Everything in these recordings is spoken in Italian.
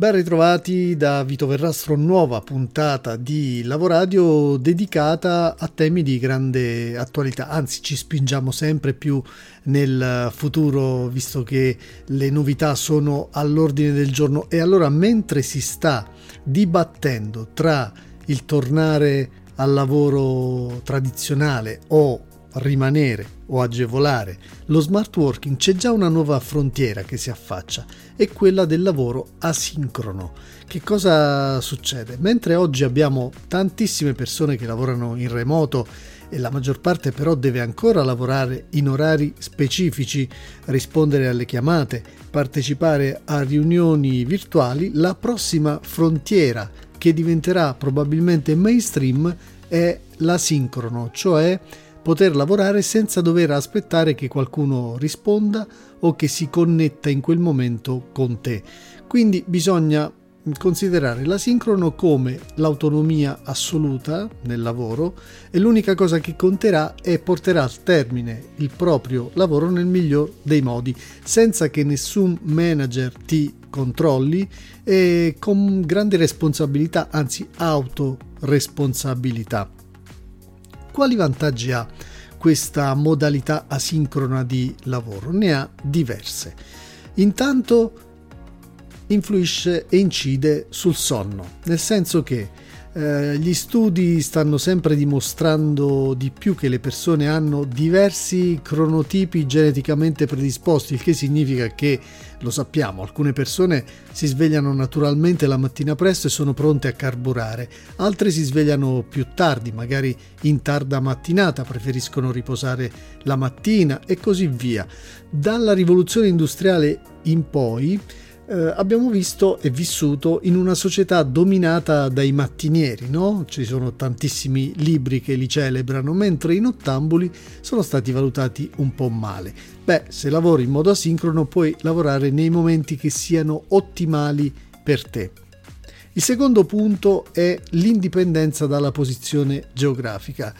Ben ritrovati da Vito Verrastro, nuova puntata di Lavoradio dedicata a temi di grande attualità, anzi ci spingiamo sempre più nel futuro visto che le novità sono all'ordine del giorno. E allora mentre si sta dibattendo tra il tornare al lavoro tradizionale o rimanere o agevolare lo smart working c'è già una nuova frontiera che si affaccia, è quella del lavoro asincrono. Che cosa succede? Mentre oggi abbiamo tantissime persone che lavorano in remoto e la maggior parte però deve ancora lavorare in orari specifici, rispondere alle chiamate, partecipare a riunioni virtuali, la prossima frontiera che diventerà probabilmente mainstream è l'asincrono, cioè poter lavorare senza dover aspettare che qualcuno risponda o che si connetta in quel momento con te. Quindi bisogna considerare l'asincrono come l'autonomia assoluta nel lavoro e l'unica cosa che conterà è porterà al termine il proprio lavoro nel miglior dei modi, senza che nessun manager ti controlli e con grande responsabilità, anzi autoresponsabilità. Quali vantaggi ha questa modalità asincrona di lavoro? Ne ha diverse. Intanto influisce e incide sul sonno, nel senso che eh, gli studi stanno sempre dimostrando di più che le persone hanno diversi cronotipi geneticamente predisposti, il che significa che, lo sappiamo, alcune persone si svegliano naturalmente la mattina presto e sono pronte a carburare, altre si svegliano più tardi, magari in tarda mattinata, preferiscono riposare la mattina e così via. Dalla rivoluzione industriale in poi, eh, abbiamo visto e vissuto in una società dominata dai mattinieri, no? Ci sono tantissimi libri che li celebrano, mentre i nottambuli sono stati valutati un po' male. Beh, se lavori in modo asincrono puoi lavorare nei momenti che siano ottimali per te. Il secondo punto è l'indipendenza dalla posizione geografica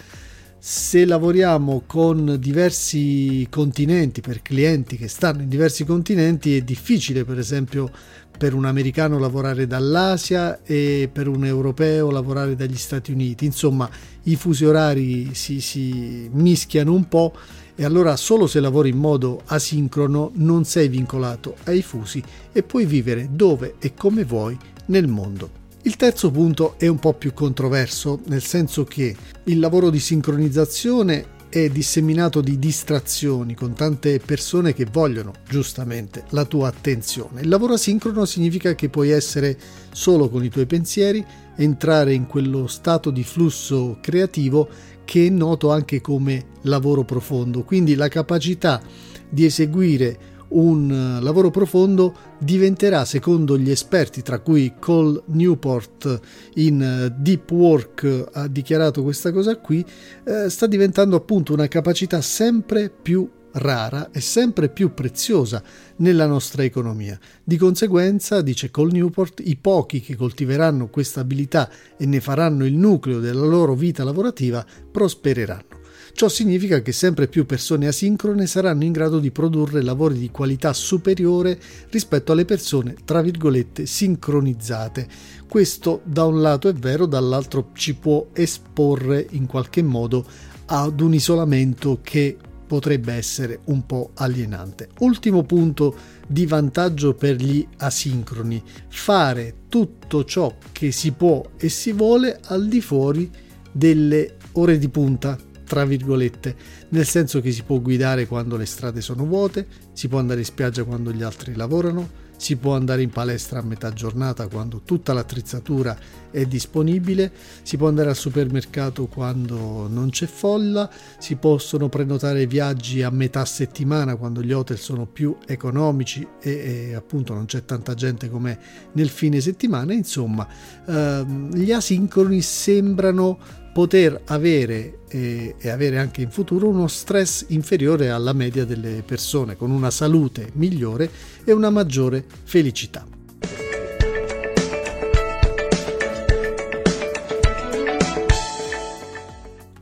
se lavoriamo con diversi continenti, per clienti che stanno in diversi continenti, è difficile per esempio per un americano lavorare dall'Asia e per un europeo lavorare dagli Stati Uniti. Insomma, i fusi orari si, si mischiano un po' e allora solo se lavori in modo asincrono non sei vincolato ai fusi e puoi vivere dove e come vuoi nel mondo. Il terzo punto è un po' più controverso, nel senso che il lavoro di sincronizzazione è disseminato di distrazioni con tante persone che vogliono giustamente la tua attenzione. Il lavoro asincrono significa che puoi essere solo con i tuoi pensieri, entrare in quello stato di flusso creativo che è noto anche come lavoro profondo, quindi la capacità di eseguire un eh, lavoro profondo diventerà, secondo gli esperti, tra cui Cole Newport in eh, Deep Work ha dichiarato questa cosa qui, eh, sta diventando appunto una capacità sempre più rara e sempre più preziosa nella nostra economia. Di conseguenza, dice Cole Newport, i pochi che coltiveranno questa abilità e ne faranno il nucleo della loro vita lavorativa prospereranno. Ciò significa che sempre più persone asincrone saranno in grado di produrre lavori di qualità superiore rispetto alle persone, tra virgolette, sincronizzate. Questo da un lato è vero, dall'altro ci può esporre in qualche modo ad un isolamento che potrebbe essere un po' alienante. Ultimo punto di vantaggio per gli asincroni, fare tutto ciò che si può e si vuole al di fuori delle ore di punta tra virgolette, nel senso che si può guidare quando le strade sono vuote, si può andare in spiaggia quando gli altri lavorano, si può andare in palestra a metà giornata quando tutta l'attrezzatura è disponibile, si può andare al supermercato quando non c'è folla, si possono prenotare viaggi a metà settimana quando gli hotel sono più economici e, e appunto non c'è tanta gente come nel fine settimana, insomma ehm, gli asincroni sembrano poter avere e, e, avere anche in futuro uno stress inferiore alla media delle persone, con una salute migliore e una maggiore felicità.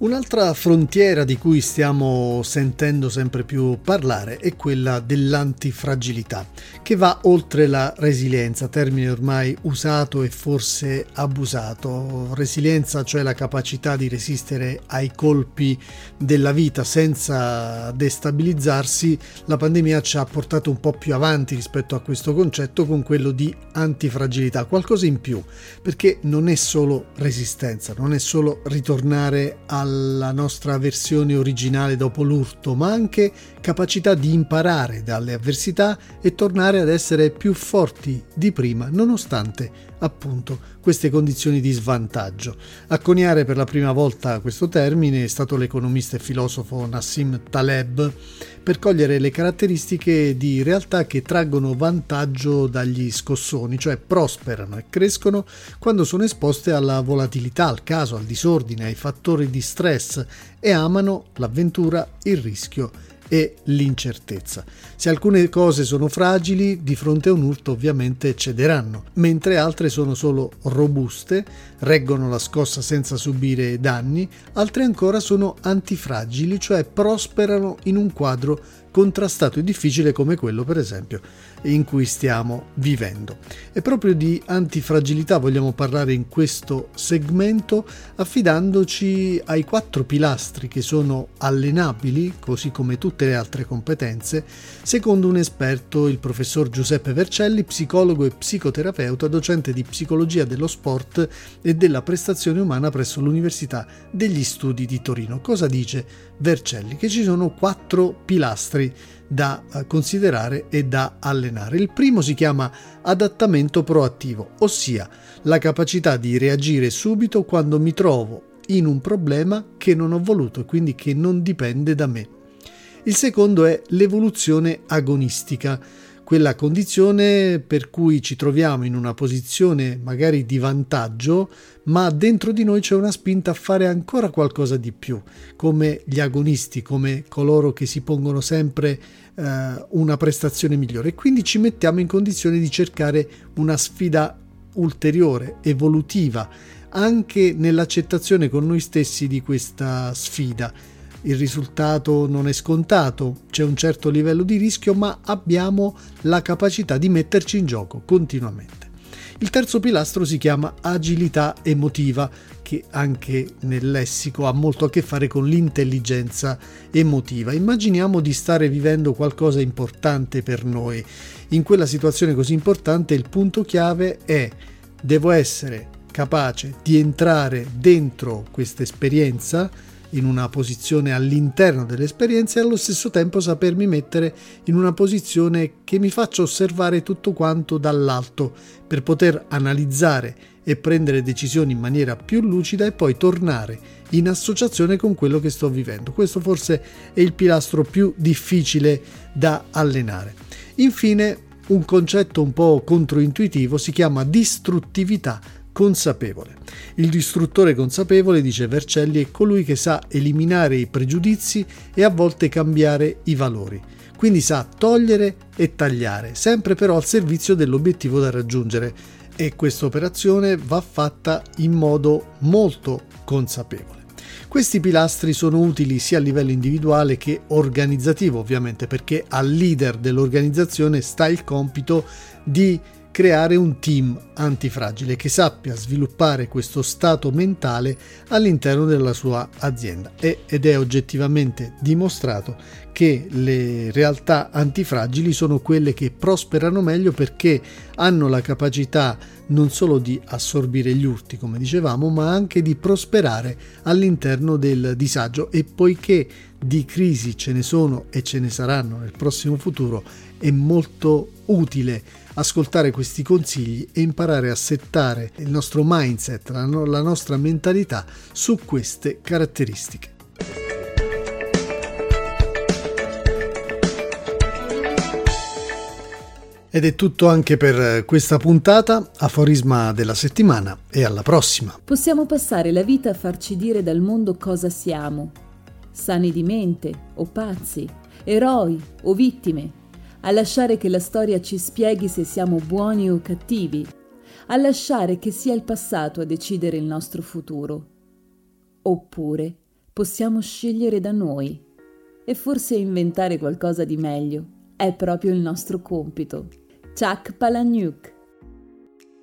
Un'altra frontiera di cui stiamo sentendo sempre più parlare è quella dell'antifragilità, che va oltre la resilienza, termine ormai usato e forse abusato. Resilienza, cioè la capacità di resistere ai colpi della vita senza destabilizzarsi, la pandemia ci ha portato un po' più avanti rispetto a questo concetto con quello di antifragilità, qualcosa in più, perché non è solo resistenza, non è solo ritornare al alla nostra versione originale dopo l'urto, ma anche capacità di imparare dalle avversità e tornare ad essere più forti di prima, nonostante appunto queste condizioni di svantaggio. A coniare per la prima volta questo termine è stato l'economista e filosofo Nassim Taleb per cogliere le caratteristiche di realtà che traggono vantaggio dagli scossoni, cioè prosperano e crescono quando sono esposte alla volatilità, al caso, al disordine, ai fattori di stress e amano l'avventura, il rischio e l'incertezza. Se alcune cose sono fragili, di fronte a un urto ovviamente cederanno, mentre altre sono solo robuste, reggono la scossa senza subire danni, altre ancora sono antifragili, cioè prosperano in un quadro contrastato e difficile come quello, per esempio, in cui stiamo vivendo. E proprio di antifragilità vogliamo parlare in questo segmento affidandoci ai quattro pilastri che sono allenabili, così come tutte le altre competenze, secondo un esperto, il professor Giuseppe Vercelli, psicologo e psicoterapeuta, docente di psicologia dello sport e della prestazione umana presso l'Università degli Studi di Torino. Cosa dice Vercelli? Che ci sono quattro pilastri da eh, considerare e da allenare. Il primo si chiama adattamento proattivo, ossia la capacità di reagire subito quando mi trovo in un problema che non ho voluto e quindi che non dipende da me. Il secondo è l'evoluzione agonistica, quella condizione per cui ci troviamo in una posizione magari di vantaggio, ma dentro di noi c'è una spinta a fare ancora qualcosa di più, come gli agonisti, come coloro che si pongono sempre eh, una prestazione migliore. E quindi ci mettiamo in condizione di cercare una sfida ulteriore, evolutiva, anche nell'accettazione con noi stessi di questa sfida il risultato non è scontato, c'è un certo livello di rischio, ma abbiamo la capacità di metterci in gioco continuamente. Il terzo pilastro si chiama agilità emotiva, che anche nel lessico ha molto a che fare con l'intelligenza emotiva. Immaginiamo di stare vivendo qualcosa importante per noi. In quella situazione così importante il punto chiave è devo essere capace di entrare dentro questa esperienza in una posizione all'interno dell'esperienza e allo stesso tempo sapermi mettere in una posizione che mi faccia osservare tutto quanto dall'alto per poter analizzare e prendere decisioni in maniera più lucida e poi tornare in associazione con quello che sto vivendo. Questo forse è il pilastro più difficile da allenare. Infine, un concetto un po' controintuitivo si chiama distruttività consapevole. Il distruttore consapevole, dice Vercelli, è colui che sa eliminare i pregiudizi e a volte cambiare i valori. Quindi sa togliere e tagliare, sempre però al servizio dell'obiettivo da raggiungere. E questa operazione va fatta in modo molto consapevole. Questi pilastri sono utili sia a livello individuale che organizzativo, ovviamente, perché al leader dell'organizzazione sta il compito di creare un team antifragile che sappia sviluppare questo stato mentale all'interno della sua azienda. Ed è oggettivamente dimostrato che le realtà antifragili sono quelle che prosperano meglio perché hanno la capacità non solo di assorbire gli urti, come dicevamo, ma anche di prosperare all'interno del disagio. E poiché di crisi ce ne sono e ce ne saranno nel prossimo futuro, è molto utile ascoltare questi consigli e imparare a settare il nostro mindset, la, no- la nostra mentalità su queste caratteristiche. Ed è tutto anche per questa puntata, aforisma della settimana e alla prossima. Possiamo passare la vita a farci dire dal mondo cosa siamo, sani di mente o pazzi, eroi o vittime, a lasciare che la storia ci spieghi se siamo buoni o cattivi, a lasciare che sia il passato a decidere il nostro futuro. Oppure possiamo scegliere da noi e forse inventare qualcosa di meglio è proprio il nostro compito. Chuck Palahniuk.